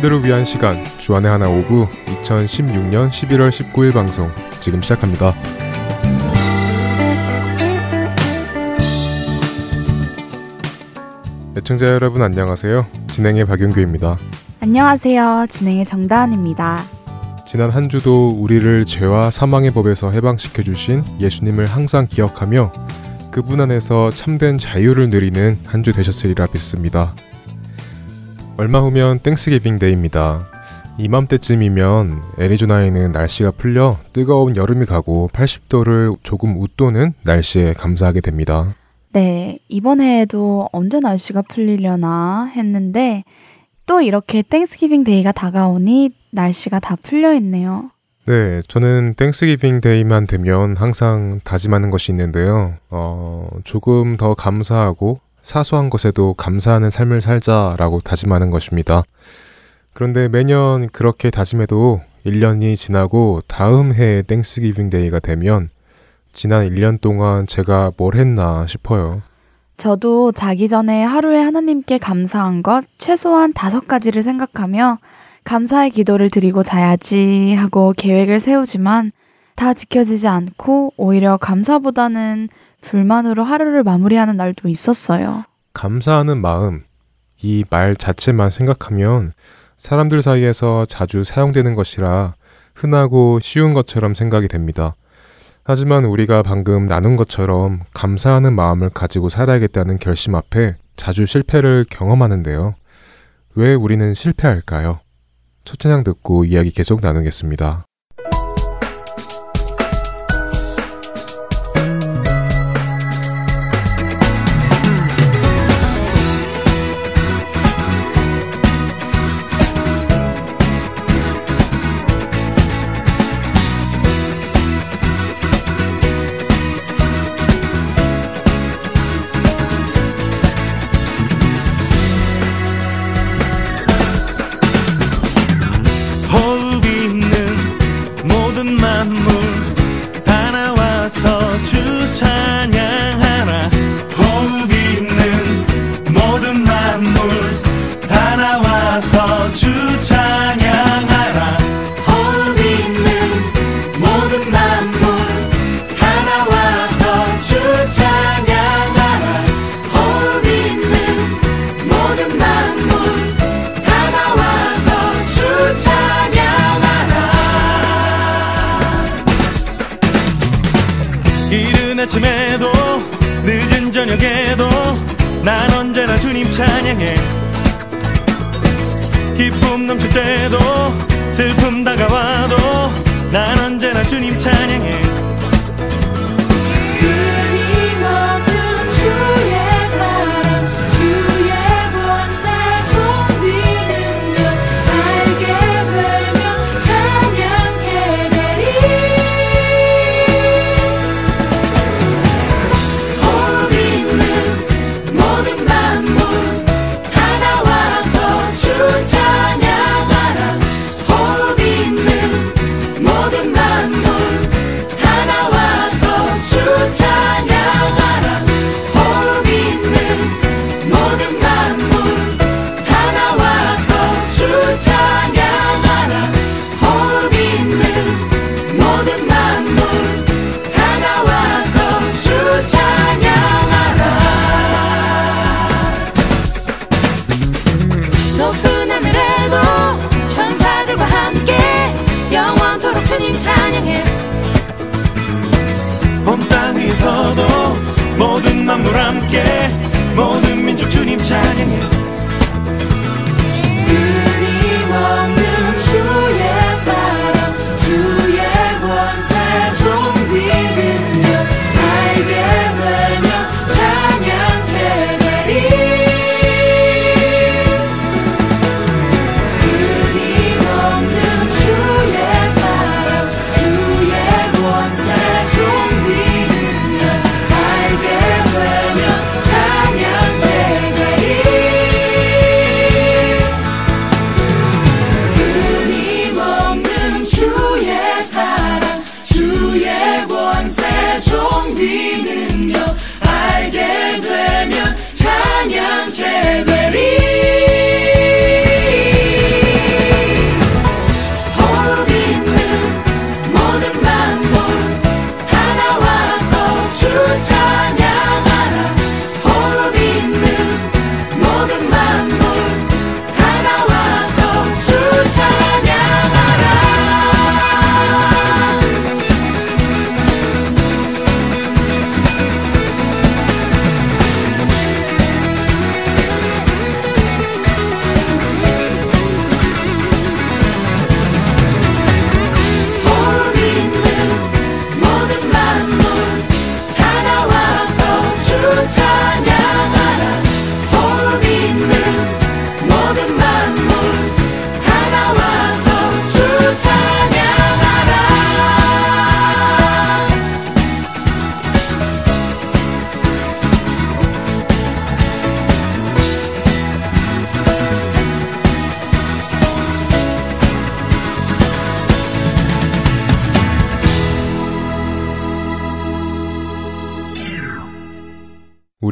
사람들을 위한 시간 주안의 하나 오브 2016년 11월 19일 방송 지금 시작합니다. 애청자 여러분 안녕하세요. 진행의 박윤규입니다. 안녕하세요. 진행의 정다은입니다. 지난 한 주도 우리를 죄와 사망의 법에서 해방시켜 주신 예수님을 항상 기억하며 그분 안에서 참된 자유를 누리는 한 주 되셨으리라 믿습니다. 얼마 후면 Thanksgiving Day입니다. 이맘때쯤이면 애리조나에는 날씨가 풀려 뜨거운 여름이 가고 80도를 조금 웃도는 날씨에 감사하게 됩니다. 네, 이번 해에도 언제 날씨가 풀리려나 했는데 또 이렇게 Thanksgiving Day가 다가오니 날씨가 다 풀려 있네요. 네, 저는 Thanksgiving Day만 되면 항상 다짐하는 것이 있는데요. 어, 조금 더 감사하고 사소한 것에도 감사하는 삶을 살자라고 다짐하는 것입니다. 그런데 매년 그렇게 다짐해도 1년이 지나고 다음 해의 Thanksgiving Day가 되면 지난 1년 동안 제가 뭘 했나 싶어요. 저도 자기 전에 하루에 하나님께 감사한 것 최소한 다섯 가지를 생각하며 감사의 기도를 드리고 자야지 하고 계획을 세우지만 다 지켜지지 않고 오히려 감사보다는 불만으로 하루를 마무리하는 날도 있었어요. 감사하는 마음, 이 말 자체만 생각하면 사람들 사이에서 자주 사용되는 것이라 흔하고 쉬운 것처럼 생각이 됩니다. 하지만 우리가 방금 나눈 것처럼 감사하는 마음을 가지고 살아야겠다는 결심 앞에 자주 실패를 경험하는데요. 왜 우리는 실패할까요? 첫 찬양 듣고 이야기 계속 나누겠습니다.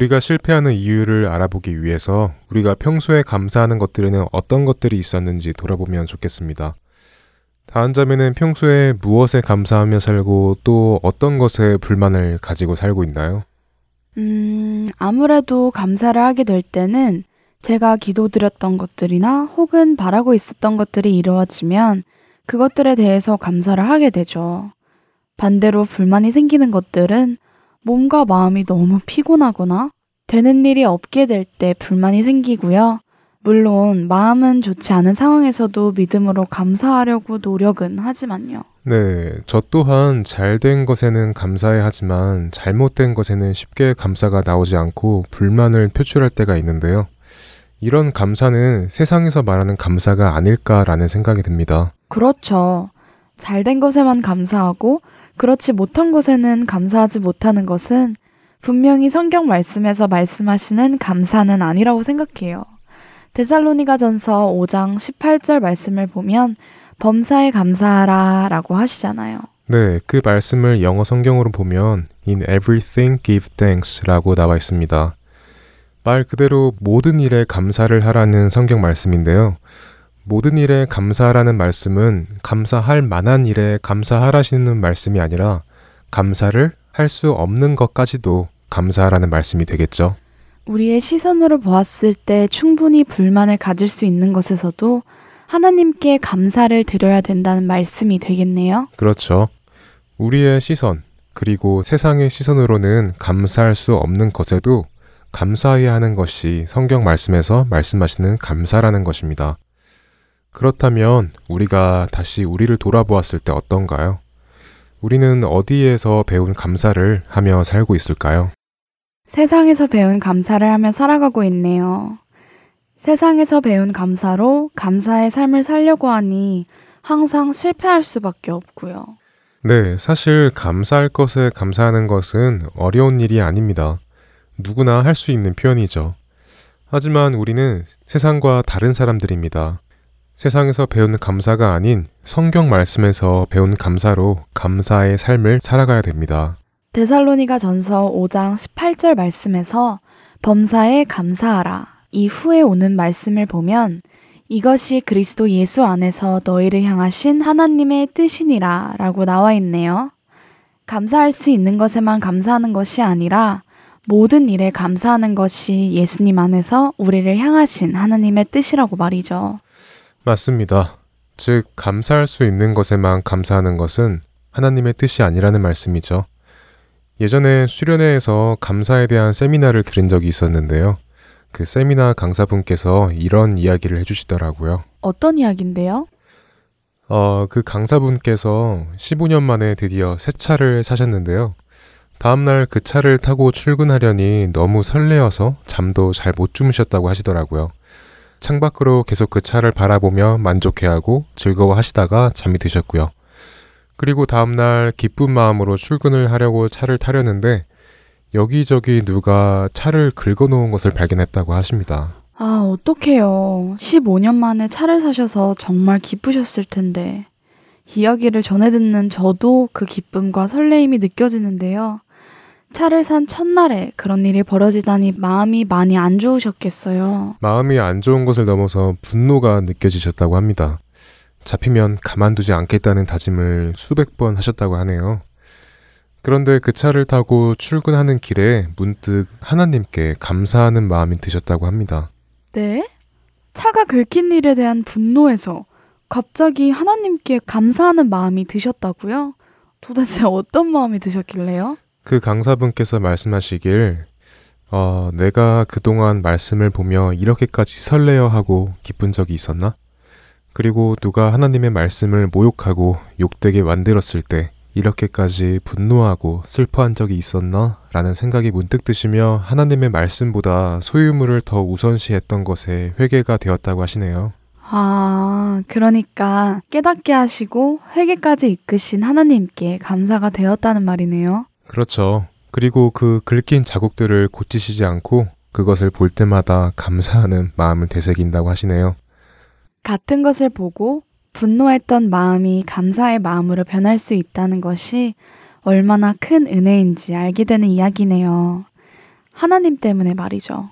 우리가 실패하는 이유를 알아보기 위해서 우리가 평소에 감사하는 것들에는 어떤 것들이 있었는지 돌아보면 좋겠습니다. 다한 자매는 평소에 무엇에 감사하며 살고 또 어떤 것에 불만을 가지고 살고 있나요? 음, 아무래도 감사를 하게 될 때는 제가 기도드렸던 것들이나 혹은 바라고 있었던 것들이 이루어지면 그것들에 대해서 감사를 하게 되죠. 반대로 불만이 생기는 것들은 몸과 마음이 너무 피곤하거나 되는 일이 없게 될 때 불만이 생기고요. 물론 마음은 좋지 않은 상황에서도 믿음으로 감사하려고 노력은 하지만요. 네, 저 또한 잘 된 것에는 감사해 하지만 잘못된 것에는 쉽게 감사가 나오지 않고 불만을 표출할 때가 있는데요. 이런 감사는 세상에서 말하는 감사가 아닐까라는 생각이 듭니다. 그렇죠. 잘 된 것에만 감사하고 그렇지 못한 것에는 감사하지 못하는 것은 분명히 성경 말씀에서 말씀하시는 감사는 아니라고 생각해요. 데살로니가 전서 5장 18절 말씀을 보면 범사에 감사하라 라고 하시잖아요. 네, 그 말씀을 영어 성경으로 보면 in everything give thanks 라고 나와 있습니다. 말 그대로 모든 일에 감사를 하라는 성경 말씀인데요. 모든 일에 감사하라는 말씀은 감사할 만한 일에 감사하라시는 말씀이 아니라 감사를 할 수 없는 것까지도 감사하라는 말씀이 되겠죠. 우리의 시선으로 보았을 때 충분히 불만을 가질 수 있는 것에서도 하나님께 감사를 드려야 된다는 말씀이 되겠네요. 그렇죠. 우리의 시선, 그리고 세상의 시선으로는 감사할 수 없는 것에도 감사해야 하는 것이 성경 말씀에서 말씀하시는 감사라는 것입니다. 그렇다면 우리가 다시 우리를 돌아보았을 때 어떤가요? 우리는 어디에서 배운 감사를 하며 살고 있을까요? 세상에서 배운 감사를 하며 살아가고 있네요. 세상에서 배운 감사로 감사의 삶을 살려고 하니 항상 실패할 수밖에 없고요. 네, 사실 감사할 것에 감사하는 것은 어려운 일이 아닙니다. 누구나 할 수 있는 표현이죠. 하지만 우리는 세상과 다른 사람들입니다. 세상에서 배운 감사가 아닌 성경 말씀에서 배운 감사로 감사의 삶을 살아가야 됩니다. 데살로니가 전서 5장 18절 말씀에서 범사에 감사하라. 이후에 오는 말씀을 보면 이것이 그리스도 예수 안에서 너희를 향하신 하나님의 뜻이니라 라고 나와 있네요. 감사할 수 있는 것에만 감사하는 것이 아니라 모든 일에 감사하는 것이 예수님 안에서 우리를 향하신 하나님의 뜻이라고 말이죠. 맞습니다. 즉, 감사할 수 있는 것에만 감사하는 것은 하나님의 뜻이 아니라는 말씀이죠. 예전에 수련회에서 감사에 대한 세미나를 들은 적이 있었는데요. 그 세미나 강사분께서 이런 이야기를 해주시더라고요. 어떤 이야기인데요? 어, 그 강사분께서 15년 만에 드디어 새 차를 사셨는데요. 다음날 그 차를 타고 출근하려니 너무 설레어서 잠도 잘 못 주무셨다고 하시더라고요. 창밖으로 계속 그 차를 바라보며 만족해하고 즐거워하시다가 잠이 드셨고요. 그리고 다음날 기쁜 마음으로 출근을 하려고 차를 타려는데 여기저기 누가 차를 긁어놓은 것을 발견했다고 하십니다. 아, 어떡해요. 15년 만에 차를 사셔서 정말 기쁘셨을 텐데. 이야기를 전해 듣는 저도 그 기쁨과 설레임이 느껴지는데요. 차를 산 첫날에 그런 일이 벌어지다니 마음이 많이 안 좋으셨겠어요. 마음이 안 좋은 것을 넘어서 분노가 느껴지셨다고 합니다. 잡히면 가만두지 않겠다는 다짐을 수백 번 하셨다고 하네요. 그런데 그 차를 타고 출근하는 길에 문득 하나님께 감사하는 마음이 드셨다고 합니다. 네? 차가 긁힌 일에 대한 분노에서 갑자기 하나님께 감사하는 마음이 드셨다고요? 도대체 어떤 마음이 드셨길래요? 그 강사분께서 말씀하시길, 어, 내가 그동안 말씀을 보며 이렇게까지 설레어 하고 기쁜 적이 있었나? 그리고 누가 하나님의 말씀을 모욕하고 욕되게 만들었을 때 이렇게까지 분노하고 슬퍼한 적이 있었나? 라는 생각이 문득 드시며 하나님의 말씀보다 소유물을 더 우선시했던 것에 회개가 되었다고 하시네요. 아, 그러니까 깨닫게 하시고 회개까지 이끄신 하나님께 감사가 되었다는 말이네요. 그렇죠. 그리고 그 긁힌 자국들을 고치시지 않고 그것을 볼 때마다 감사하는 마음을 되새긴다고 하시네요. 같은 것을 보고 분노했던 마음이 감사의 마음으로 변할 수 있다는 것이 얼마나 큰 은혜인지 알게 되는 이야기네요. 하나님 때문에 말이죠.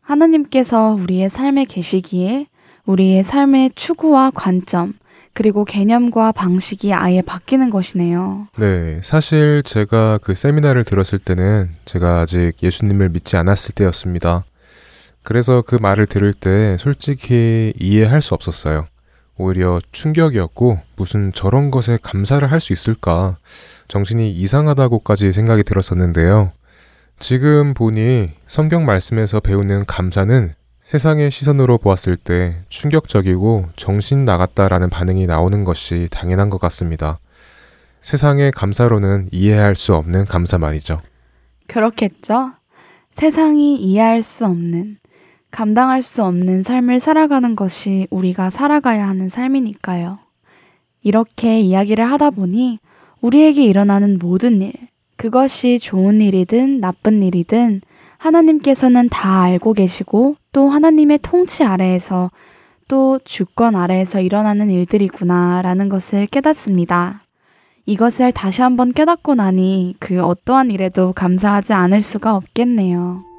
하나님께서 우리의 삶에 계시기에 우리의 삶의 추구와 관점, 그리고 개념과 방식이 아예 바뀌는 것이네요. 네, 사실 제가 그 세미나를 들었을 때는 제가 아직 예수님을 믿지 않았을 때였습니다. 그래서 그 말을 들을 때 솔직히 이해할 수 없었어요. 오히려 충격이었고 무슨 저런 것에 감사를 할 수 있을까 정신이 이상하다고까지 생각이 들었었는데요. 지금 보니 성경 말씀에서 배우는 감사는 세상의 시선으로 보았을 때 충격적이고 정신 나갔다라는 반응이 나오는 것이 당연한 것 같습니다. 세상의 감사로는 이해할 수 없는 감사 말이죠. 그렇겠죠? 세상이 이해할 수 없는, 감당할 수 없는 삶을 살아가는 것이 우리가 살아가야 하는 삶이니까요. 이렇게 이야기를 하다 보니 우리에게 일어나는 모든 일, 그것이 좋은 일이든 나쁜 일이든 하나님께서는 다 알고 계시고 또 하나님의 통치 아래에서 또 주권 아래에서 일어나는 일들이구나라는 것을 깨닫습니다. 이것을 다시 한번 깨닫고 나니 그 어떠한 일에도 감사하지 않을 수가 없겠네요.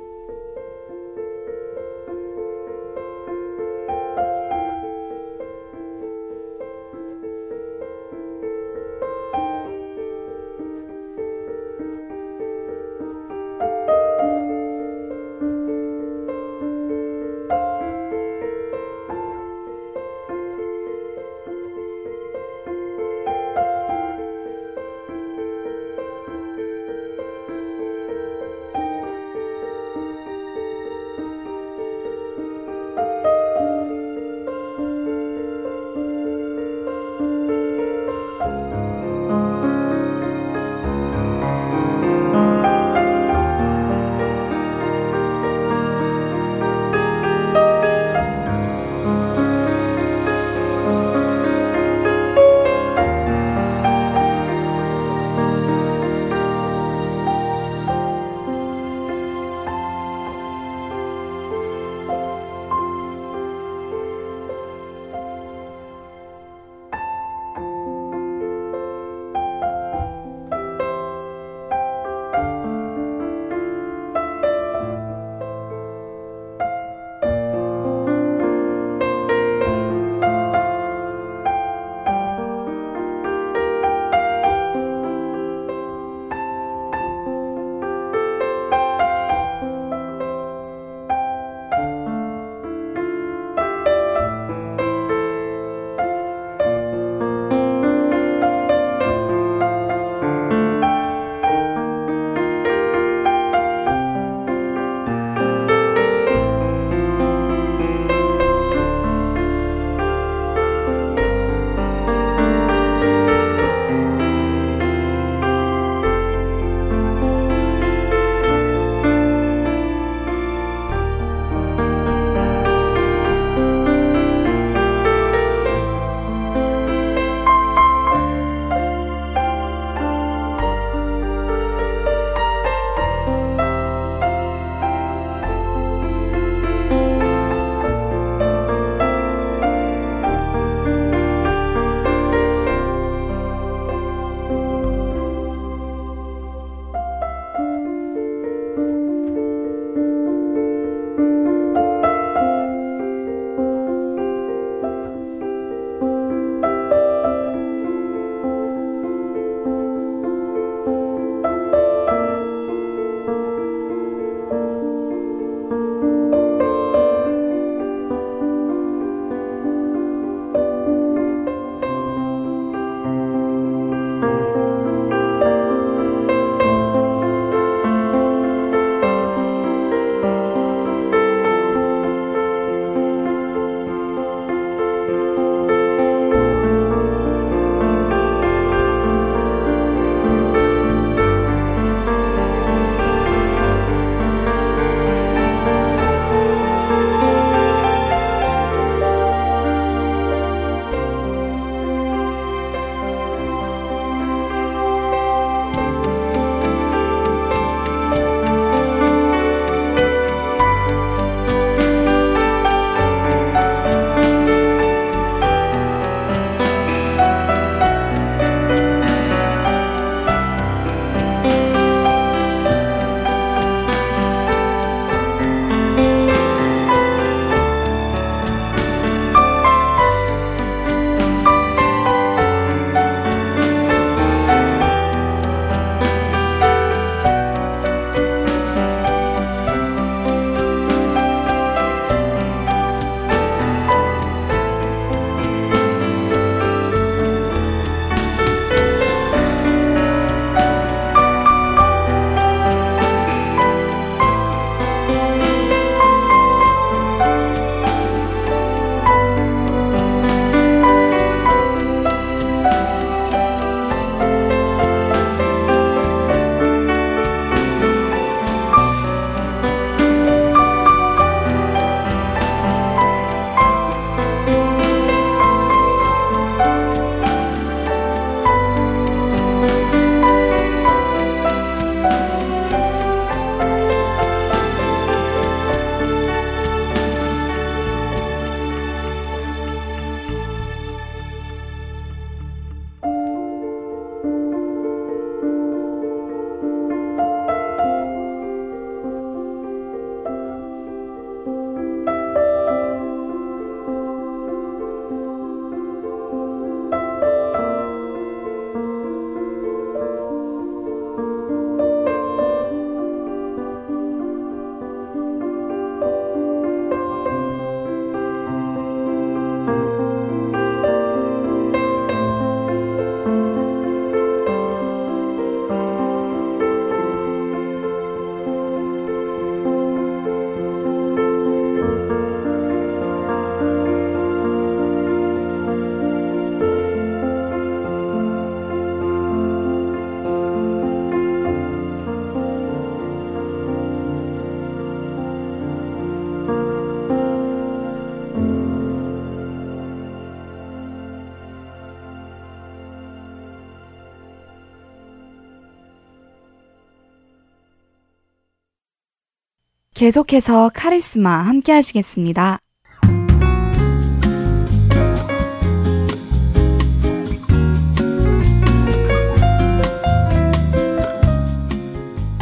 계속해서 카리스마 함께 하시겠습니다.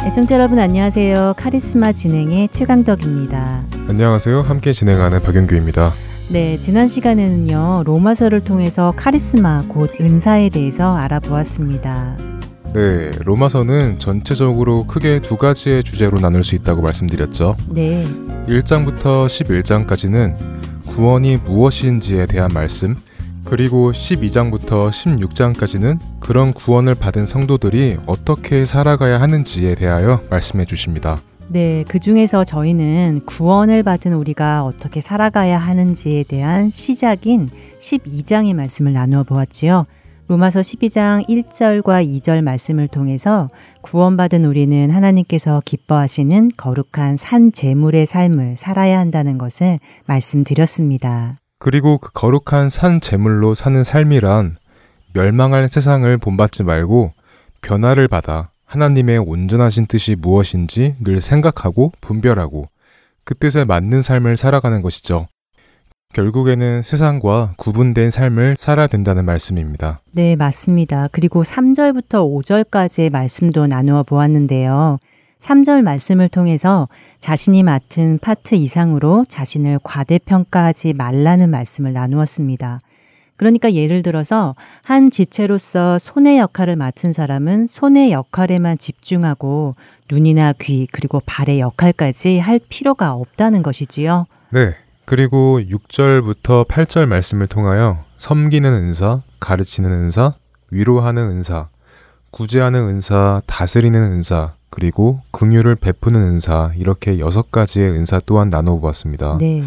애청자 여러분 안녕하세요. 카리스마 진행의 최강덕입니다. 안녕하세요. 함께 진행하는 박영규입니다. 네, 지난 시간에는요. 로마서를 통해서 카리스마 곧 은사에 대해서 알아보았습니다. 네, 로마서는 전체적으로 크게 두 가지의 주제로 나눌 수 있다고 말씀드렸죠. 네. 1장부터 11장까지는 구원이 무엇인지에 대한 말씀, 그리고 12장부터 16장까지는 그런 구원을 받은 성도들이 어떻게 살아가야 하는지에 대하여 말씀해 주십니다. 네, 그 중에서 저희는 구원을 받은 우리가 어떻게 살아가야 하는지에 대한 시작인 12장의 말씀을 나누어 보았지요. 로마서 12장 1절과 2절 말씀을 통해서 구원받은 우리는 하나님께서 기뻐하시는 거룩한 산 제물의 삶을 살아야 한다는 것을 말씀드렸습니다. 그리고 그 거룩한 산 제물로 사는 삶이란 멸망할 세상을 본받지 말고 변화를 받아 하나님의 온전하신 뜻이 무엇인지 늘 생각하고 분별하고 그 뜻에 맞는 삶을 살아가는 것이죠. 결국에는 세상과 구분된 삶을 살아야 된다는 말씀입니다. 네, 맞습니다. 그리고 3절부터 5절까지의 말씀도 나누어 보았는데요. 3절 말씀을 통해서 자신이 맡은 파트 이상으로 자신을 과대평가하지 말라는 말씀을 나누었습니다. 그러니까 예를 들어서 한 지체로서 손의 역할을 맡은 사람은 손의 역할에만 집중하고 눈이나 귀 그리고 발의 역할까지 할 필요가 없다는 것이지요. 네. 그리고 6절부터 8절 말씀을 통하여 섬기는 은사, 가르치는 은사, 위로하는 은사, 구제하는 은사, 다스리는 은사, 그리고 긍휼을 베푸는 은사 이렇게 여섯 가지의 은사 또한 나눠 보았습니다. 네.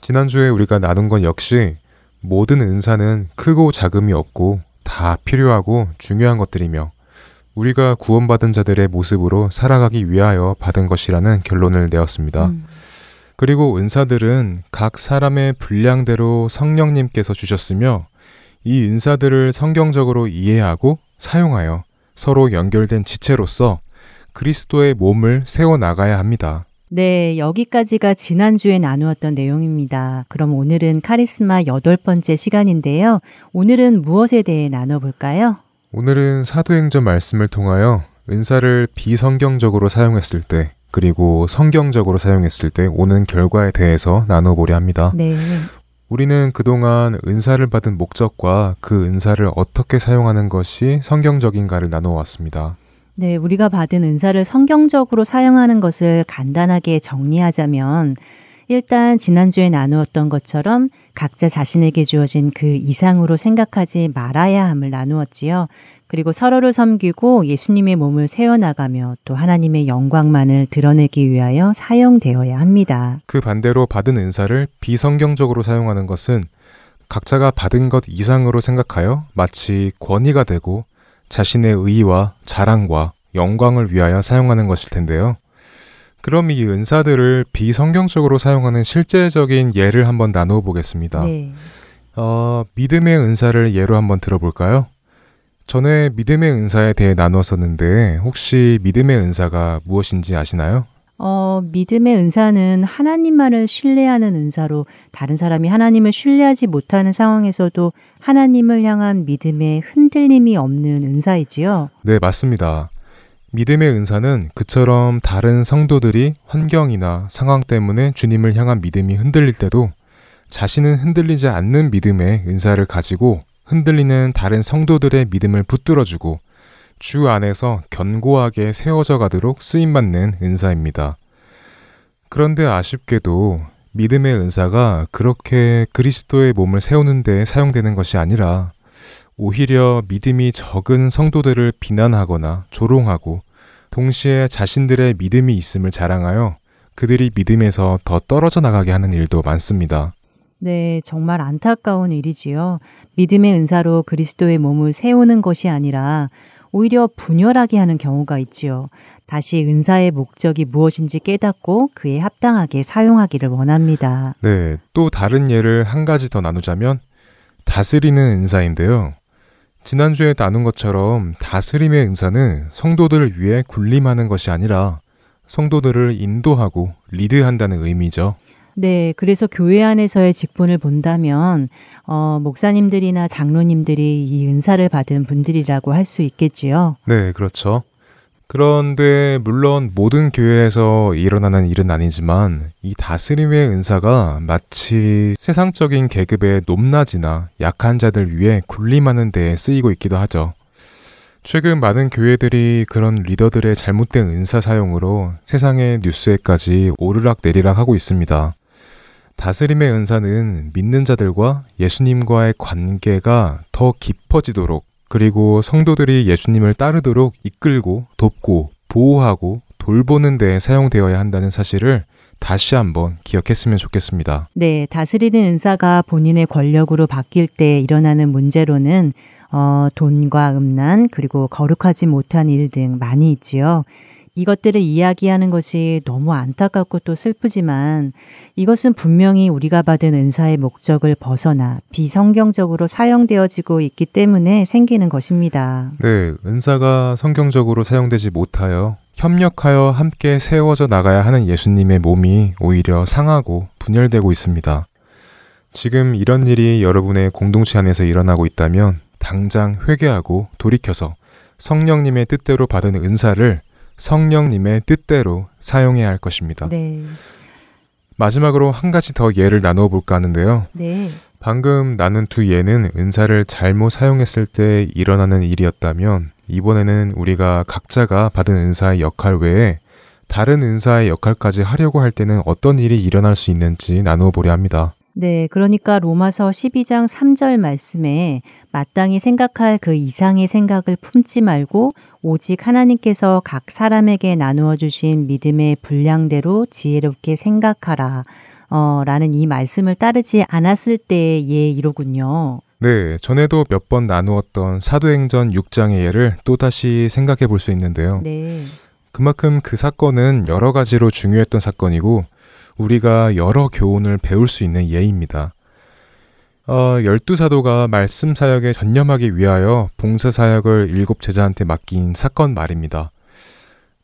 지난주에 우리가 나눈 건 역시 모든 은사는 크고 작음이 없고 다 필요하고 중요한 것들이며 우리가 구원받은 자들의 모습으로 살아가기 위하여 받은 것이라는 결론을 내었습니다. 음. 그리고 은사들은 각 사람의 분량대로 성령님께서 주셨으며 이 은사들을 성경적으로 이해하고 사용하여 서로 연결된 지체로서 그리스도의 몸을 세워 나가야 합니다. 네, 여기까지가 지난주에 나누었던 내용입니다. 그럼 오늘은 카리스마 여덟 번째 시간인데요. 오늘은 무엇에 대해 나눠볼까요? 오늘은 사도행전 말씀을 통하여 은사를 비성경적으로 사용했을 때 그리고 성경적으로 사용했을 때 오는 결과에 대해서 나눠보려 합니다. 네. 우리는 그동안 은사를 받은 목적과 그 은사를 어떻게 사용하는 것이 성경적인가를 나누어 왔습니다. 네, 우리가 받은 은사를 성경적으로 사용하는 것을 간단하게 정리하자면 일단 지난주에 나누었던 것처럼 각자 자신에게 주어진 그 이상으로 생각하지 말아야 함을 나누었지요. 그리고 서로를 섬기고 예수님의 몸을 세워나가며 또 하나님의 영광만을 드러내기 위하여 사용되어야 합니다. 그 반대로 받은 은사를 비성경적으로 사용하는 것은 각자가 받은 것 이상으로 생각하여 마치 권위가 되고 자신의 의와 자랑과 영광을 위하여 사용하는 것일 텐데요. 그럼 이 은사들을 비성경적으로 사용하는 실제적인 예를 한번 나누어 보겠습니다. 네. 어, 믿음의 은사를 예로 한번 들어볼까요? 전에 믿음의 은사에 대해 나누었었는데 혹시 믿음의 은사가 무엇인지 아시나요? 어, 믿음의 은사는 하나님만을 신뢰하는 은사로 다른 사람이 하나님을 신뢰하지 못하는 상황에서도 하나님을 향한 믿음에 흔들림이 없는 은사이지요. 네, 맞습니다. 믿음의 은사는 그처럼 다른 성도들이 환경이나 상황 때문에 주님을 향한 믿음이 흔들릴 때도 자신은 흔들리지 않는 믿음의 은사를 가지고 흔들리는 다른 성도들의 믿음을 붙들어주고 주 안에서 견고하게 세워져 가도록 쓰임받는 은사입니다. 그런데 아쉽게도 믿음의 은사가 그렇게 그리스도의 몸을 세우는 데 사용되는 것이 아니라 오히려 믿음이 적은 성도들을 비난하거나 조롱하고 동시에 자신들의 믿음이 있음을 자랑하여 그들이 믿음에서 더 떨어져 나가게 하는 일도 많습니다. 네, 정말 안타까운 일이지요. 믿음의 은사로 그리스도의 몸을 세우는 것이 아니라 오히려 분열하게 하는 경우가 있지요. 다시 은사의 목적이 무엇인지 깨닫고 그에 합당하게 사용하기를 원합니다. 네, 또 다른 예를 한 가지 더 나누자면 다스리는 은사인데요. 지난주에 나눈 것처럼 다스림의 은사는 성도들을 위해 군림하는 것이 아니라 성도들을 인도하고 리드한다는 의미죠. 네, 그래서 교회 안에서의 직분을 본다면 어, 목사님들이나 장로님들이 이 은사를 받은 분들이라고 할 수 있겠지요. 네, 그렇죠. 그런데 물론 모든 교회에서 일어나는 일은 아니지만 이 다스림의 은사가 마치 세상적인 계급의 높낮이나 약한 자들 위해 군림하는 데에 쓰이고 있기도 하죠. 최근 많은 교회들이 그런 리더들의 잘못된 은사 사용으로 세상의 뉴스에까지 오르락 내리락 하고 있습니다. 다스림의 은사는 믿는 자들과 예수님과의 관계가 더 깊어지도록 그리고 성도들이 예수님을 따르도록 이끌고 돕고 보호하고 돌보는 데 사용되어야 한다는 사실을 다시 한번 기억했으면 좋겠습니다. 네, 다스리는 은사가 본인의 권력으로 바뀔 때 일어나는 문제로는 어, 돈과 음란 그리고 거룩하지 못한 일 등 많이 있지요. 이것들을 이야기하는 것이 너무 안타깝고 또 슬프지만 이것은 분명히 우리가 받은 은사의 목적을 벗어나 비성경적으로 사용되어지고 있기 때문에 생기는 것입니다. 네, 은사가 성경적으로 사용되지 못하여 협력하여 함께 세워져 나가야 하는 예수님의 몸이 오히려 상하고 분열되고 있습니다. 지금 이런 일이 여러분의 공동체 안에서 일어나고 있다면 당장 회개하고 돌이켜서 성령님의 뜻대로 받은 은사를 성령님의 뜻대로 사용해야 할 것입니다. 네. 마지막으로 한 가지 더 예를 나누어 볼까 하는데요. 네. 방금 나눈 두 예는 은사를 잘못 사용했을 때 일어나는 일이었다면 이번에는 우리가 각자가 받은 은사의 역할 외에 다른 은사의 역할까지 하려고 할 때는 어떤 일이 일어날 수 있는지 나누어 보려 합니다. 네, 그러니까 로마서 12장 3절 말씀에 마땅히 생각할 그 이상의 생각을 품지 말고 오직 하나님께서 각 사람에게 나누어 주신 믿음의 분량대로 지혜롭게 생각하라. 어, 라는 이 말씀을 따르지 않았을 때의 예 이로군요. 네, 전에도 몇 번 나누었던 사도행전 6장의 예를 또다시 생각해 볼 수 있는데요. 네. 그만큼 그 사건은 여러 가지로 중요했던 사건이고 우리가 여러 교훈을 배울 수 있는 예입니다. 어, 열두 사도가 말씀 사역에 전념하기 위하여 봉사 사역을 일곱 제자한테 맡긴 사건 말입니다.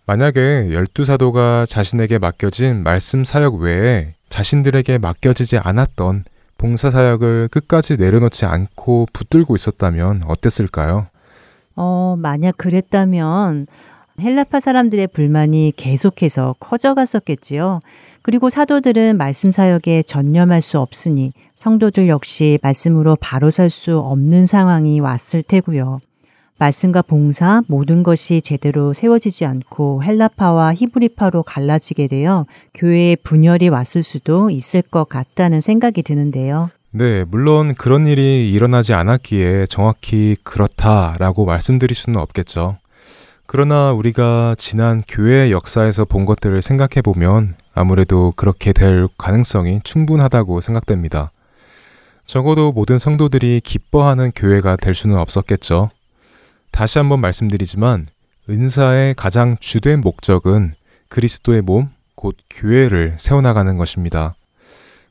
만약에 열두 사도가 자신에게 맡겨진 말씀 사역 외에 자신들에게 맡겨지지 않았던 봉사 사역을 끝까지 내려놓지 않고 붙들고 있었다면 어땠을까요? 어, 만약 그랬다면 헬라파 사람들의 불만이 계속해서 커져갔었겠지요. 그리고 사도들은 말씀 사역에 전념할 수 없으니 성도들 역시 말씀으로 바로 설수 없는 상황이 왔을 테고요. 말씀과 봉사 모든 것이 제대로 세워지지 않고 헬라파와 히브리파로 갈라지게 되어 교회에 분열이 왔을 수도 있을 것 같다는 생각이 드는데요. 네, 물론 그런 일이 일어나지 않았기에 정확히 그렇다라고 말씀드릴 수는 없겠죠. 그러나 우리가 지난 교회 역사에서 본 것들을 생각해 보면 아무래도 그렇게 될 가능성이 충분하다고 생각됩니다. 적어도 모든 성도들이 기뻐하는 교회가 될 수는 없었겠죠. 다시 한번 말씀드리지만 은사의 가장 주된 목적은 그리스도의 몸, 곧 교회를 세워나가는 것입니다.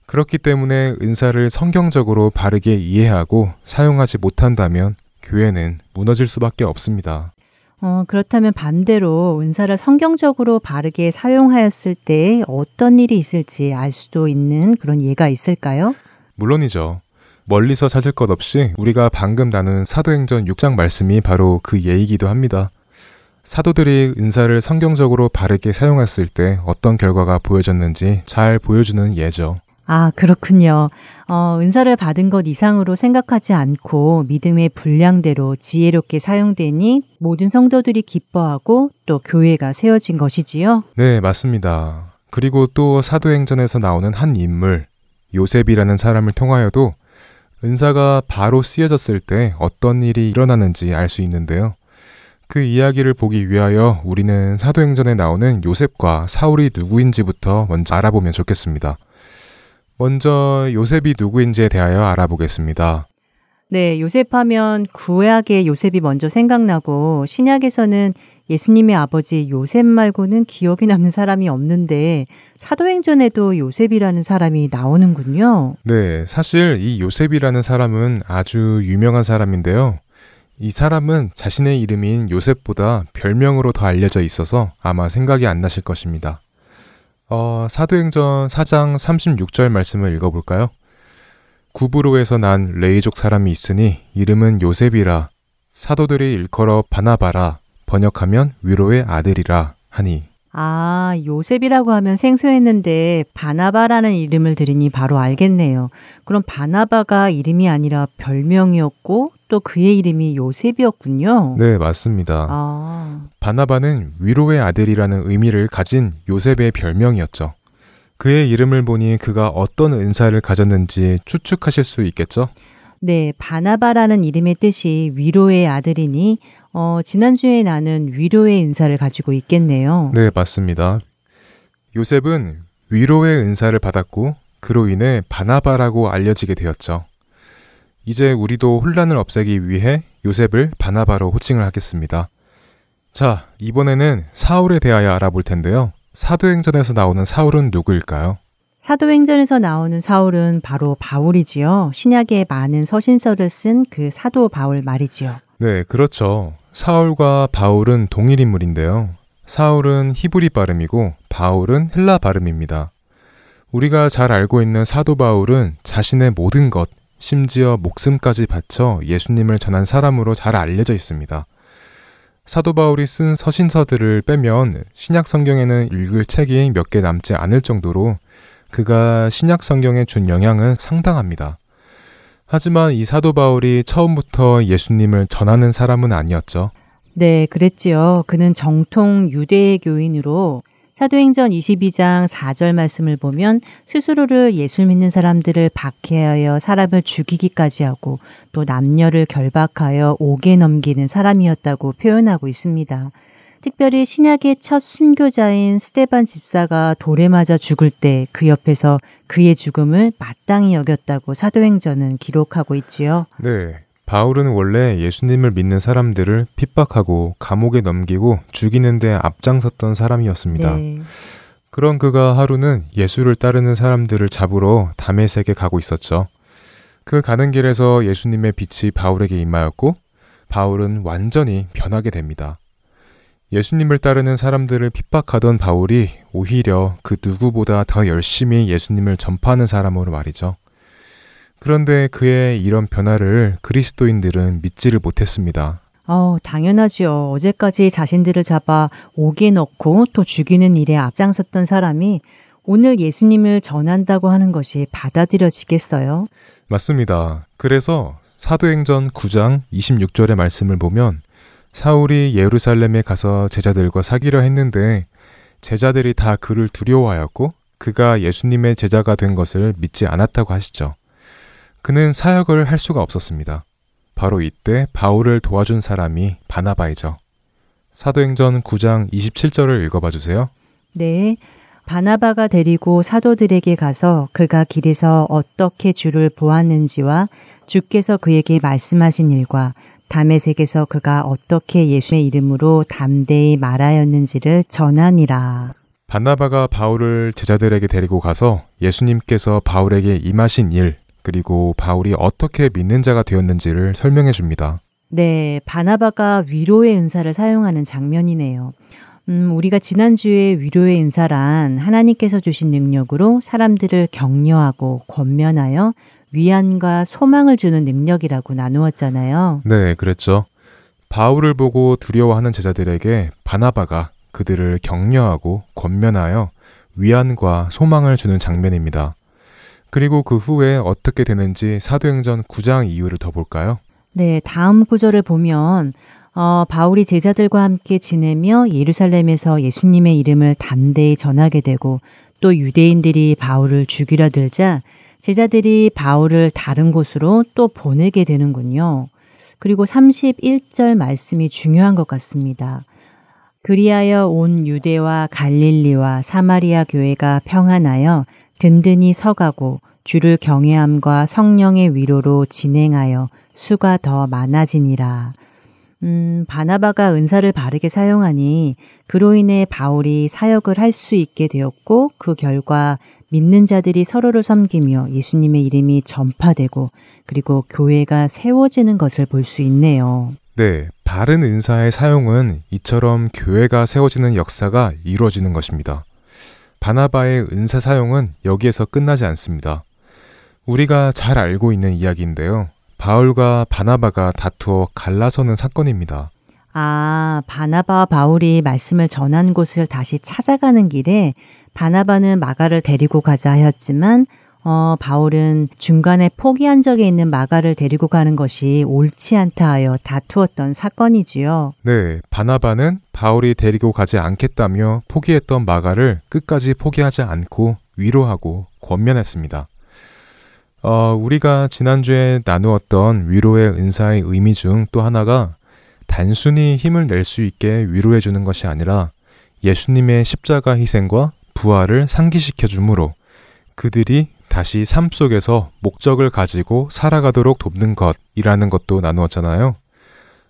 그렇기 때문에 은사를 성경적으로 바르게 이해하고 사용하지 못한다면 교회는 무너질 수밖에 없습니다. 어, 그렇다면 반대로 은사를 성경적으로 바르게 사용하였을 때 어떤 일이 있을지 알 수도 있는 그런 예가 있을까요? 물론이죠. 멀리서 찾을 것 없이 우리가 방금 나눈 사도행전 6장 말씀이 바로 그 예이기도 합니다. 사도들이 은사를 성경적으로 바르게 사용했을 때 어떤 결과가 보여졌는지 잘 보여주는 예죠. 아, 그렇군요. 어, 은사를 받은 것 이상으로 생각하지 않고 믿음의 분량대로 지혜롭게 사용되니 모든 성도들이 기뻐하고 또 교회가 세워진 것이지요. 네, 맞습니다. 그리고 또 사도행전에서 나오는 한 인물, 요셉이라는 사람을 통하여도 은사가 바로 쓰여졌을 때 어떤 일이 일어나는지 알 수 있는데요. 그 이야기를 보기 위하여 우리는 사도행전에 나오는 요셉과 사울이 누구인지부터 먼저 알아보면 좋겠습니다. 먼저 요셉이 누구인지에 대하여 알아보겠습니다. 네, 요셉 하면 구약의 요셉이 먼저 생각나고 신약에서는 예수님의 아버지 요셉 말고는 기억이 남는 사람이 없는데 사도행전에도 요셉이라는 사람이 나오는군요. 네, 사실 이 요셉이라는 사람은 아주 유명한 사람인데요. 이 사람은 자신의 이름인 요셉보다 별명으로 더 알려져 있어서 아마 생각이 안 나실 것입니다. 어, 사도행전 4장 36절 말씀을 읽어볼까요? 구브로에서 난 레이족 사람이 있으니 이름은 요셉이라. 사도들이 일컬어 바나바라. 번역하면 위로의 아들이라 하니 아, 요셉이라고 하면 생소했는데 바나바라는 이름을 들으니 바로 알겠네요. 그럼 바나바가 이름이 아니라 별명이었고 또 그의 이름이 요셉이었군요. 네, 맞습니다. 아, 바나바는 위로의 아들이라는 의미를 가진 요셉의 별명이었죠. 그의 이름을 보니 그가 어떤 은사를 가졌는지 추측하실 수 있겠죠? 네, 바나바라는 이름의 뜻이 위로의 아들이니 어, 지난주에 나는 위로의 은사를 가지고 있겠네요. 네, 맞습니다. 요셉은 위로의 은사를 받았고 그로 인해 바나바라고 알려지게 되었죠. 이제 우리도 혼란을 없애기 위해 요셉을 바나바로 호칭을 하겠습니다. 자, 이번에는 사울에 대하여 알아볼 텐데요. 사도행전에서 나오는 사울은 누구일까요? 사도행전에서 나오는 사울은 바로 바울이지요. 신약에 많은 서신서를 쓴 그 사도 바울 말이지요. 네, 그렇죠. 사울과 바울은 동일 인물인데요. 사울은 히브리 발음이고 바울은 헬라 발음입니다. 우리가 잘 알고 있는 사도 바울은 자신의 모든 것, 심지어 목숨까지 바쳐 예수님을 전한 사람으로 잘 알려져 있습니다. 사도 바울이 쓴 서신서들을 빼면 신약 성경에는 읽을 책이 몇 개 남지 않을 정도로 그가 신약 성경에 준 영향은 상당합니다. 하지만 이 사도 바울이 처음부터 예수님을 전하는 사람은 아니었죠. 네, 그랬지요. 그는 정통 유대 교인으로 사도행전 22장 4절 말씀을 보면 스스로를 예수 믿는 사람들을 박해하여 사람을 죽이기까지 하고 또 남녀를 결박하여 옥에 넘기는 사람이었다고 표현하고 있습니다. 특별히 신약의 첫 순교자인 스테반 집사가 돌에 맞아 죽을 때 그 옆에서 그의 죽음을 마땅히 여겼다고 사도행전은 기록하고 있지요. 네. 바울은 원래 예수님을 믿는 사람들을 핍박하고 감옥에 넘기고 죽이는데 앞장섰던 사람이었습니다. 네. 그런 그가 하루는 예수를 따르는 사람들을 잡으러 다메섹에 가고 있었죠. 그 가는 길에서 예수님의 빛이 바울에게 임하였고 바울은 완전히 변하게 됩니다. 예수님을 따르는 사람들을 핍박하던 바울이 오히려 그 누구보다 더 열심히 예수님을 전파하는 사람으로 말이죠. 그런데 그의 이런 변화를 그리스도인들은 믿지를 못했습니다. 어, 당연하지요. 어제까지 자신들을 잡아 옥에 넣고 또 죽이는 일에 앞장섰던 사람이 오늘 예수님을 전한다고 하는 것이 받아들여지겠어요? 맞습니다. 그래서 사도행전 9장 26절의 말씀을 보면 사울이 예루살렘에 가서 제자들과 사귀려 했는데 제자들이 다 그를 두려워하였고 그가 예수님의 제자가 된 것을 믿지 않았다고 하시죠. 그는 사역을 할 수가 없었습니다. 바로 이때 바울을 도와준 사람이 바나바이죠. 사도행전 9장 27절을 읽어봐 주세요. 네. 바나바가 데리고 사도들에게 가서 그가 길에서 어떻게 주를 보았는지와 주께서 그에게 말씀하신 일과 담에색에서 그가 어떻게 예수의 이름으로 담대히 말하였는지를 전하니라. 바나바가 바울을 제자들에게 데리고 가서 예수님께서 바울에게 임하신 일, 그리고 바울이 어떻게 믿는 자가 되었는지를 설명해 줍니다. 네, 바나바가 위로의 은사를 사용하는 장면이네요. 음, 우리가 지난주에 위로의 은사란 하나님께서 주신 능력으로 사람들을 격려하고 권면하여 위안과 소망을 주는 능력이라고 나누었잖아요. 네, 그랬죠. 바울을 보고 두려워하는 제자들에게 바나바가 그들을 격려하고 권면하여 위안과 소망을 주는 장면입니다. 그리고 그 후에 어떻게 되는지 사도행전 9장 이유를 더 볼까요? 네, 다음 구절을 보면 어, 바울이 제자들과 함께 지내며 예루살렘에서 예수님의 이름을 담대히 전하게 되고 또 유대인들이 바울을 죽이려 들자 제자들이 바울을 다른 곳으로 또 보내게 되는군요. 그리고 31절 말씀이 중요한 것 같습니다. 그리하여 온 유대와 갈릴리와 사마리아 교회가 평안하여 든든히 서가고 주를 경외함과 성령의 위로로 진행하여 수가 더 많아지니라. 음, 바나바가 은사를 바르게 사용하니 그로 인해 바울이 사역을 할 수 있게 되었고 그 결과 믿는 자들이 서로를 섬기며 예수님의 이름이 전파되고 그리고 교회가 세워지는 것을 볼 수 있네요. 네, 바른 은사의 사용은 이처럼 교회가 세워지는 역사가 이루어지는 것입니다. 바나바의 은사 사용은 여기에서 끝나지 않습니다. 우리가 잘 알고 있는 이야기인데요. 바울과 바나바가 다투어 갈라서는 사건입니다. 아, 바나바와 바울이 말씀을 전한 곳을 다시 찾아가는 길에 바나바는 마가를 데리고 가자 하였지만 어, 바울은 중간에 포기한 적이 있는 마가를 데리고 가는 것이 옳지 않다 하여 다투었던 사건이지요. 네, 바나바는 바울이 데리고 가지 않겠다며 포기했던 마가를 끝까지 포기하지 않고 위로하고 권면했습니다. 어, 우리가 지난주에 나누었던 위로의 은사의 의미 중 또 하나가 단순히 힘을 낼 수 있게 위로해 주는 것이 아니라 예수님의 십자가 희생과 부활을 상기시켜 주므로 그들이 다시 삶 속에서 목적을 가지고 살아가도록 돕는 것이라는 것도 나누었잖아요.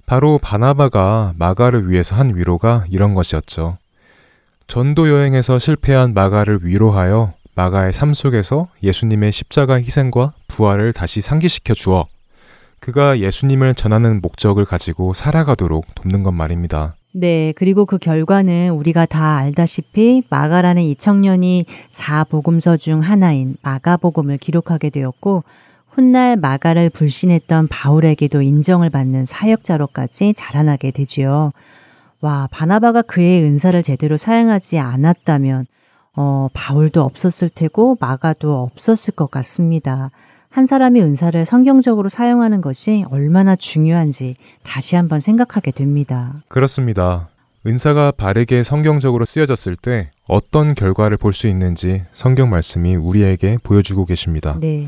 바로 바나바가 마가를 위해서 한 위로가 이런 것이었죠. 전도 여행에서 실패한 마가를 위로하여 마가의 삶 속에서 예수님의 십자가 희생과 부활을 다시 상기시켜 주어 그가 예수님을 전하는 목적을 가지고 살아가도록 돕는 것 말입니다. 네, 그리고 그 결과는 우리가 다 알다시피 마가라는 이 청년이 사복음서 중 하나인 마가복음을 기록하게 되었고 훗날 마가를 불신했던 바울에게도 인정을 받는 사역자로까지 자라나게 되지요. 와, 바나바가 그의 은사를 제대로 사용하지 않았다면 어, 바울도 없었을 테고 마가도 없었을 것 같습니다. 한 사람이 은사를 성경적으로 사용하는 것이 얼마나 중요한지 다시 한번 생각하게 됩니다. 그렇습니다. 은사가 바르게 성경적으로 쓰여졌을 때 어떤 결과를 볼 수 있는지 성경 말씀이 우리에게 보여주고 계십니다. 네.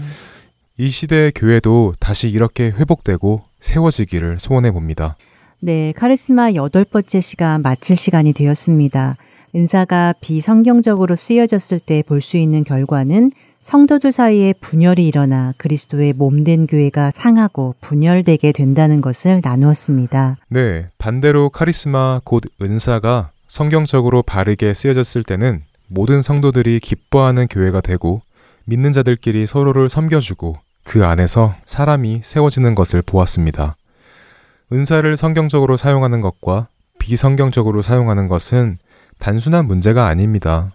이 시대의 교회도 다시 이렇게 회복되고 세워지기를 소원해 봅니다. 네, 카리스마 여덟 번째 시간 마칠 시간이 되었습니다. 은사가 비성경적으로 쓰여졌을 때 볼 수 있는 결과는 성도들 사이에 분열이 일어나 그리스도의 몸된 교회가 상하고 분열되게 된다는 것을 나누었습니다. 네, 반대로 카리스마 곧 은사가 성경적으로 바르게 쓰여졌을 때는 모든 성도들이 기뻐하는 교회가 되고 믿는 자들끼리 서로를 섬겨주고 그 안에서 사람이 세워지는 것을 보았습니다. 은사를 성경적으로 사용하는 것과 비성경적으로 사용하는 것은 단순한 문제가 아닙니다.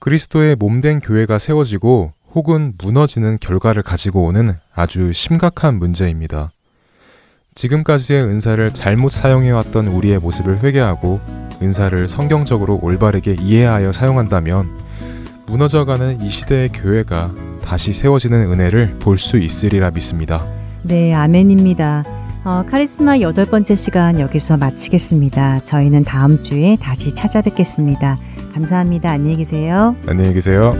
그리스도의 몸된 교회가 세워지고 혹은 무너지는 결과를 가지고 오는 아주 심각한 문제입니다. 지금까지의 은사를 잘못 사용해왔던 우리의 모습을 회개하고 은사를 성경적으로 올바르게 이해하여 사용한다면 무너져가는 이 시대의 교회가 다시 세워지는 은혜를 볼 수 있으리라 믿습니다. 네, 아멘입니다. 어, 카리스마 여덟 번째 시간 여기서 마치겠습니다. 저희는 다음 주에 다시 찾아뵙겠습니다. 감사합니다. 안녕히 계세요. 안녕히 계세요.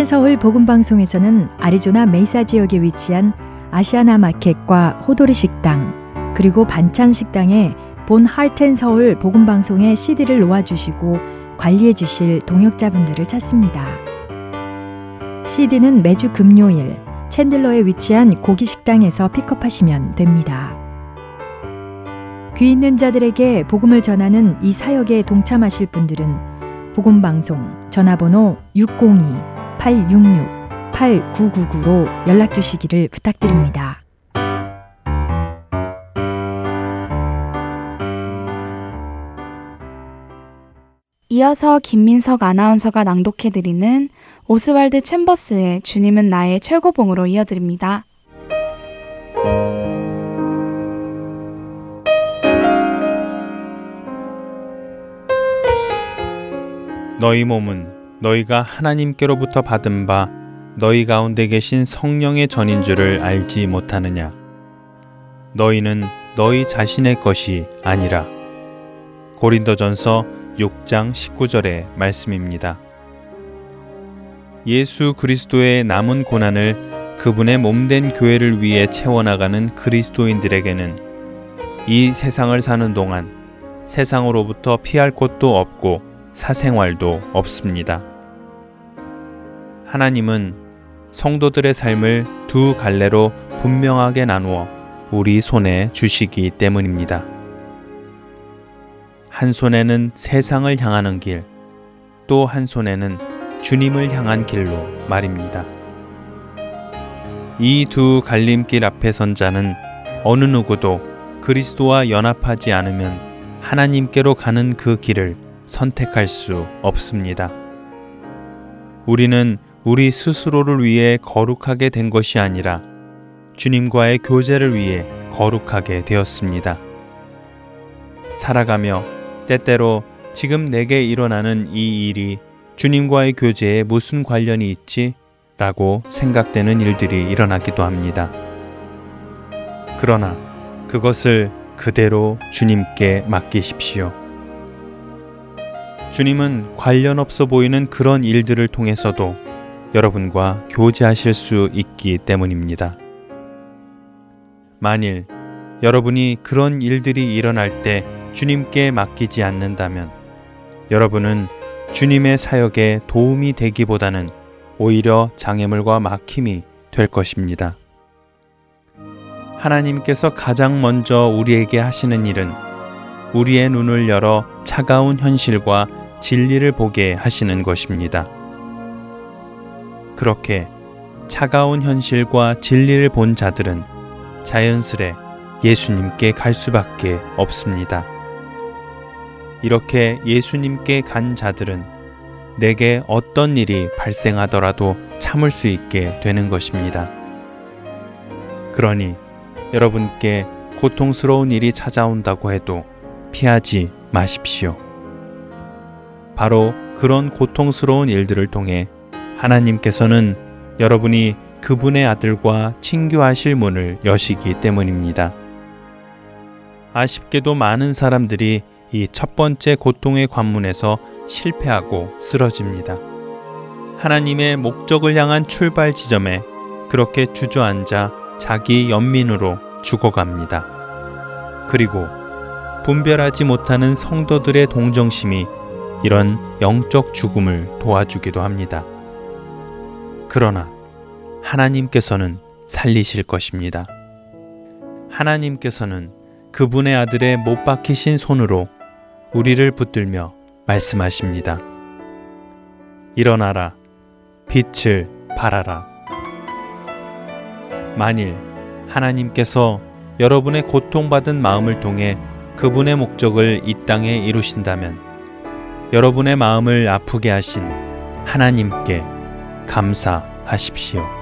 할텐 서울 복음 방송에서는 아리조나 메이사 지역에 위치한 아시아나 마켓과 호도리 식당 그리고 반찬 식당에 본 할텐 서울 복음 방송의 CD를 놓아 주시고 관리해 주실 동역자분들을 찾습니다. CD는 매주 금요일 챈들러에 위치한 고기 식당에서 픽업하시면 됩니다. 귀 있는 자들에게 복음을 전하는 이 사역에 동참하실 분들은 복음 방송 전화번호 602 866-8999로 연락 주시기를 부탁드립니다. 이어서 김민석 아나운서가 낭독해드리는 오스왈드 챔버스의 주님은 나의 최고봉으로 이어드립니다. 너희 몸은 너희가 하나님께로부터 받은 바 너희 가운데 계신 성령의 전인 줄을 알지 못하느냐? 너희는 너희 자신의 것이 아니라. 고린도전서 6장 19절의 말씀입니다. 예수 그리스도의 남은 고난을 그분의 몸된 교회를 위해 채워나가는 그리스도인들에게는 이 세상을 사는 동안 세상으로부터 피할 곳도 없고 사생활도 없습니다. 하나님은 성도들의 삶을 두 갈래로 분명하게 나누어 우리 손에 주시기 때문입니다. 한 손에는 세상을 향하는 길, 또 한 손에는 주님을 향한 길로 말입니다. 이 두 갈림길 앞에 선 자는 어느 누구도 그리스도와 연합하지 않으면 하나님께로 가는 그 길을 선택할 수 없습니다. 우리는 우리 스스로를 위해 거룩하게 된 것이 아니라 주님과의 교제를 위해 거룩하게 되었습니다. 살아가며 때때로 지금 내게 일어나는 이 일이 주님과의 교제에 무슨 관련이 있지? 라고 생각되는 일들이 일어나기도 합니다. 그러나 그것을 그대로 주님께 맡기십시오. 주님은 관련 없어 보이는 그런 일들을 통해서도 여러분과 교제하실 수 있기 때문입니다. 만일 여러분이 그런 일들이 일어날 때 주님께 맡기지 않는다면 여러분은 주님의 사역에 도움이 되기보다는 오히려 장애물과 막힘이 될 것입니다. 하나님께서 가장 먼저 우리에게 하시는 일은 우리의 눈을 열어 차가운 현실과 진리를 보게 하시는 것입니다. 그렇게 차가운 현실과 진리를 본 자들은 자연스레 예수님께 갈 수밖에 없습니다. 이렇게 예수님께 간 자들은 내게 어떤 일이 발생하더라도 참을 수 있게 되는 것입니다. 그러니 여러분께 고통스러운 일이 찾아온다고 해도 피하지 마십시오. 바로 그런 고통스러운 일들을 통해 하나님께서는 여러분이 그분의 아들과 친교하실 문을 여시기 때문입니다. 아쉽게도 많은 사람들이 이 첫 번째 고통의 관문에서 실패하고 쓰러집니다. 하나님의 목적을 향한 출발 지점에 그렇게 주저앉아 자기 연민으로 죽어갑니다. 그리고 분별하지 못하는 성도들의 동정심이 이런 영적 죽음을 도와주기도 합니다. 그러나 하나님께서는 살리실 것입니다. 하나님께서는 그분의 아들의 못 박히신 손으로 우리를 붙들며 말씀하십니다. 일어나라, 빛을 발하라. 만일 하나님께서 여러분의 고통받은 마음을 통해 그분의 목적을 이 땅에 이루신다면 여러분의 마음을 아프게 하신 하나님께 감사하십시오.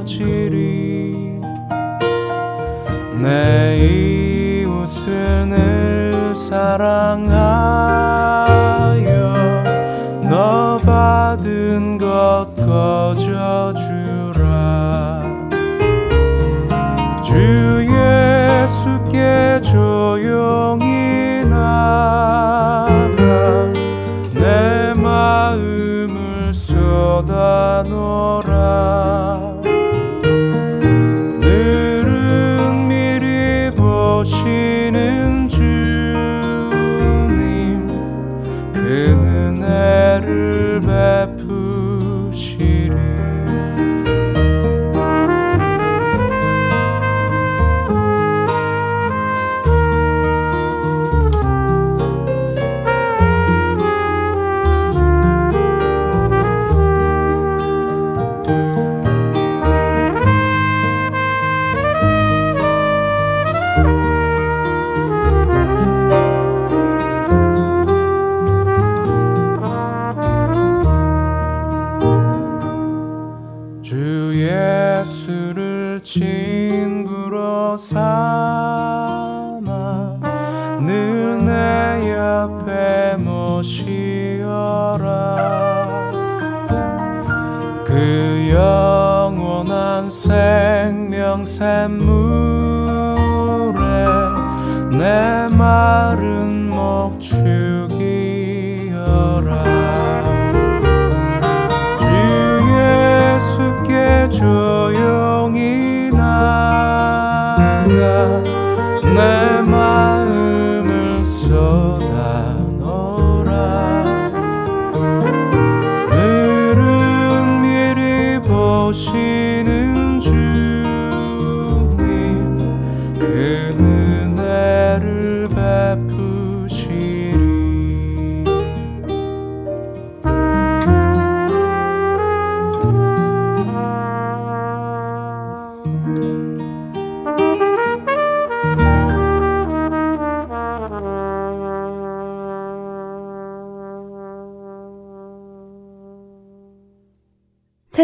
없어지리 내 이웃을 늘 사랑하여 너 받은 것 거저주라. 주 예수께 조용히 나가 내 마음을 쏟아놓라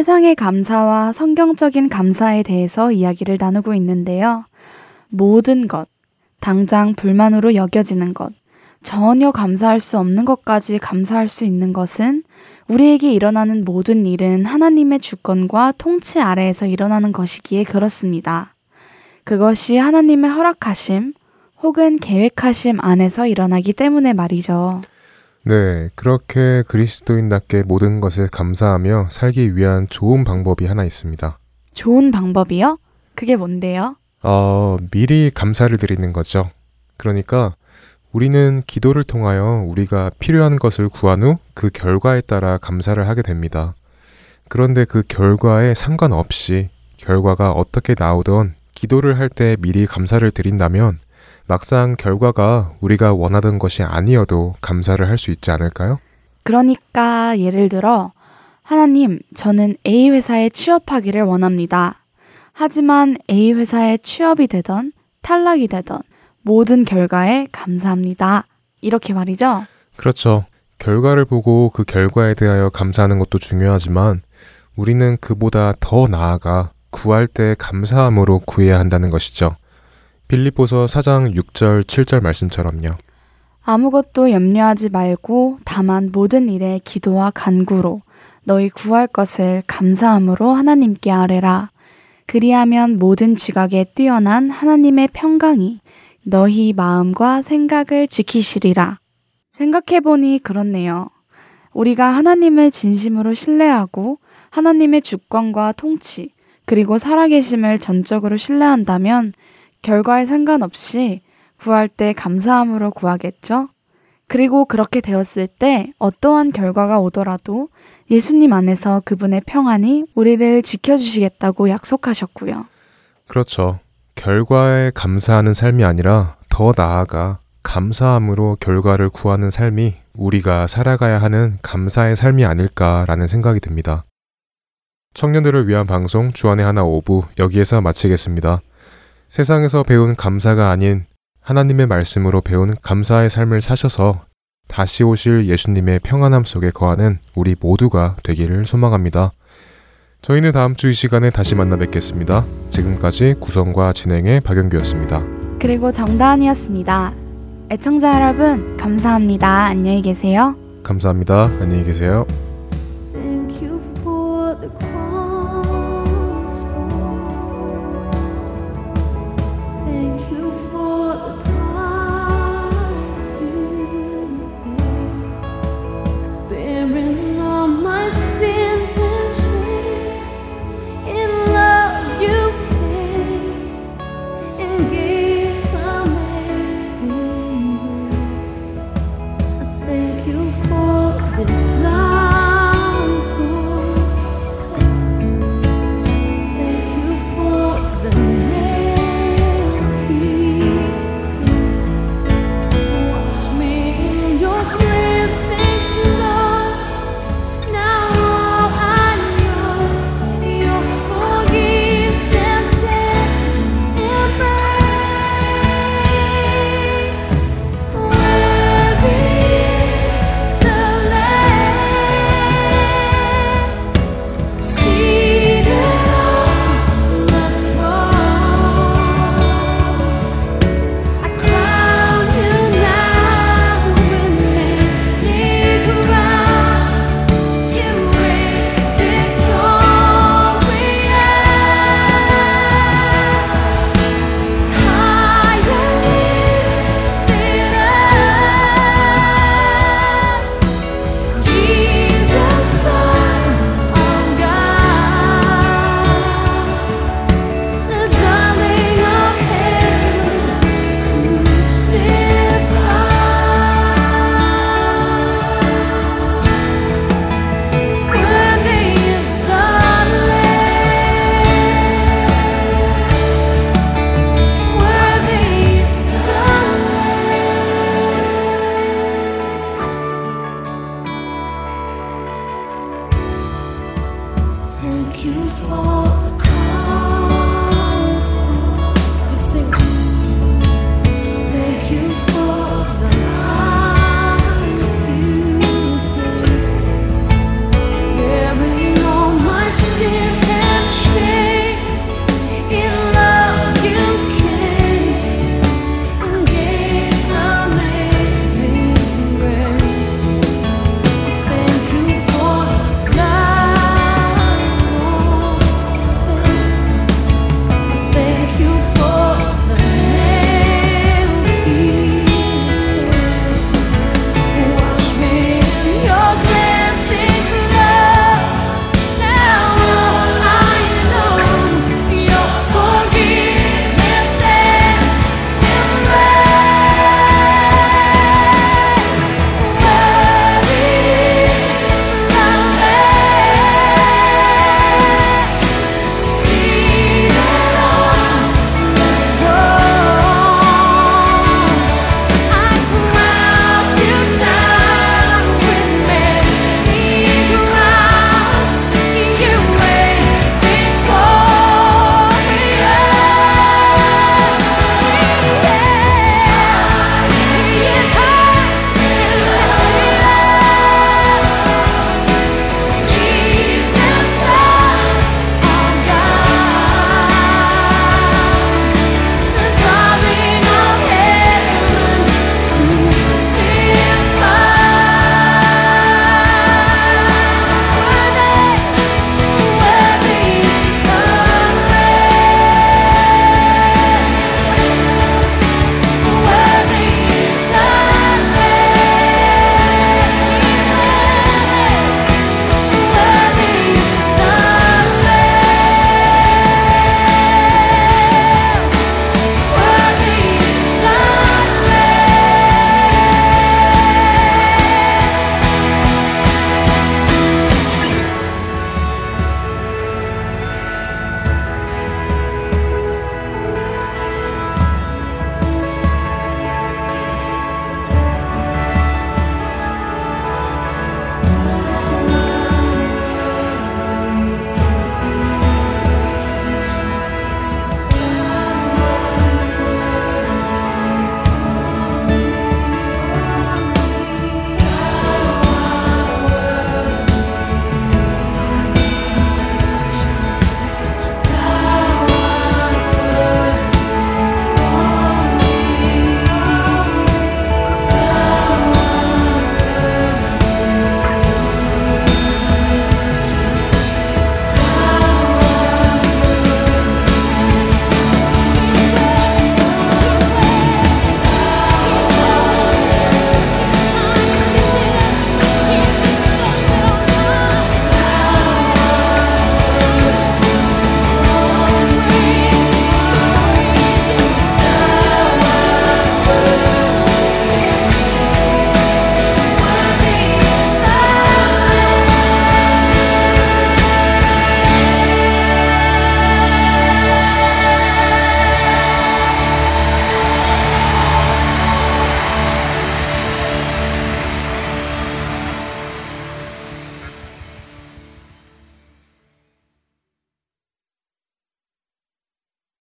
세상의 감사와 성경적인 감사에 대해서 이야기를 나누고 있는데요. 모든 것, 당장 불만으로 여겨지는 것, 전혀 감사할 수 없는 것까지 감사할 수 있는 것은 우리에게 일어나는 모든 일은 하나님의 주권과 통치 아래에서 일어나는 것이기에 그렇습니다. 그것이 하나님의 허락하심 혹은 계획하심 안에서 일어나기 때문에 말이죠. 네, 그렇게 그리스도인답게 모든 것을 감사하며 살기 위한 좋은 방법이 하나 있습니다. 좋은 방법이요? 그게 뭔데요? 어, 미리 감사를 드리는 거죠. 그러니까 우리는 기도를 통하여 우리가 필요한 것을 구한 후 그 결과에 따라 감사를 하게 됩니다. 그런데 그 결과에 상관없이 결과가 어떻게 나오던 기도를 할 때 미리 감사를 드린다면 막상 결과가 우리가 원하던 것이 아니어도 감사를 할 수 있지 않을까요? 그러니까 예를 들어 하나님, 저는 A 회사에 취업하기를 원합니다. 하지만 A 회사에 취업이 되던 탈락이 되던 모든 결과에 감사합니다. 이렇게 말이죠. 그렇죠. 결과를 보고 그 결과에 대하여 감사하는 것도 중요하지만 우리는 그보다 더 나아가 구할 때 감사함으로 구해야 한다는 것이죠. 빌립보서 4장 6절 7절 말씀처럼요. 아무것도 염려하지 말고 다만 모든 일에 기도와 간구로 너희 구할 것을 감사함으로 하나님께 아뢰라. 그리하면 모든 지각에 뛰어난 하나님의 평강이 너희 마음과 생각을 지키시리라. 생각해보니 그렇네요. 우리가 하나님을 진심으로 신뢰하고 하나님의 주권과 통치, 그리고 살아계심을 전적으로 신뢰한다면 결과에 상관없이 구할 때 감사함으로 구하겠죠? 그리고 그렇게 되었을 때 어떠한 결과가 오더라도 예수님 안에서 그분의 평안이 우리를 지켜주시겠다고 약속하셨고요. 그렇죠. 결과에 감사하는 삶이 아니라 더 나아가 감사함으로 결과를 구하는 삶이 우리가 살아가야 하는 감사의 삶이 아닐까라는 생각이 듭니다. 청년들을 위한 방송 주안의 하나 오부 여기에서 마치겠습니다. 세상에서 배운 감사가 아닌 하나님의 말씀으로 배운 감사의 삶을 사셔서 다시 오실 예수님의 평안함 속에 거하는 우리 모두가 되기를 소망합니다. 저희는 다음 주 이 시간에 다시 만나 뵙겠습니다. 지금까지 구성과 진행의 박영규였습니다. 그리고 정다은이었습니다. 애청자 여러분, 감사합니다. 안녕히 계세요. 감사합니다. 안녕히 계세요.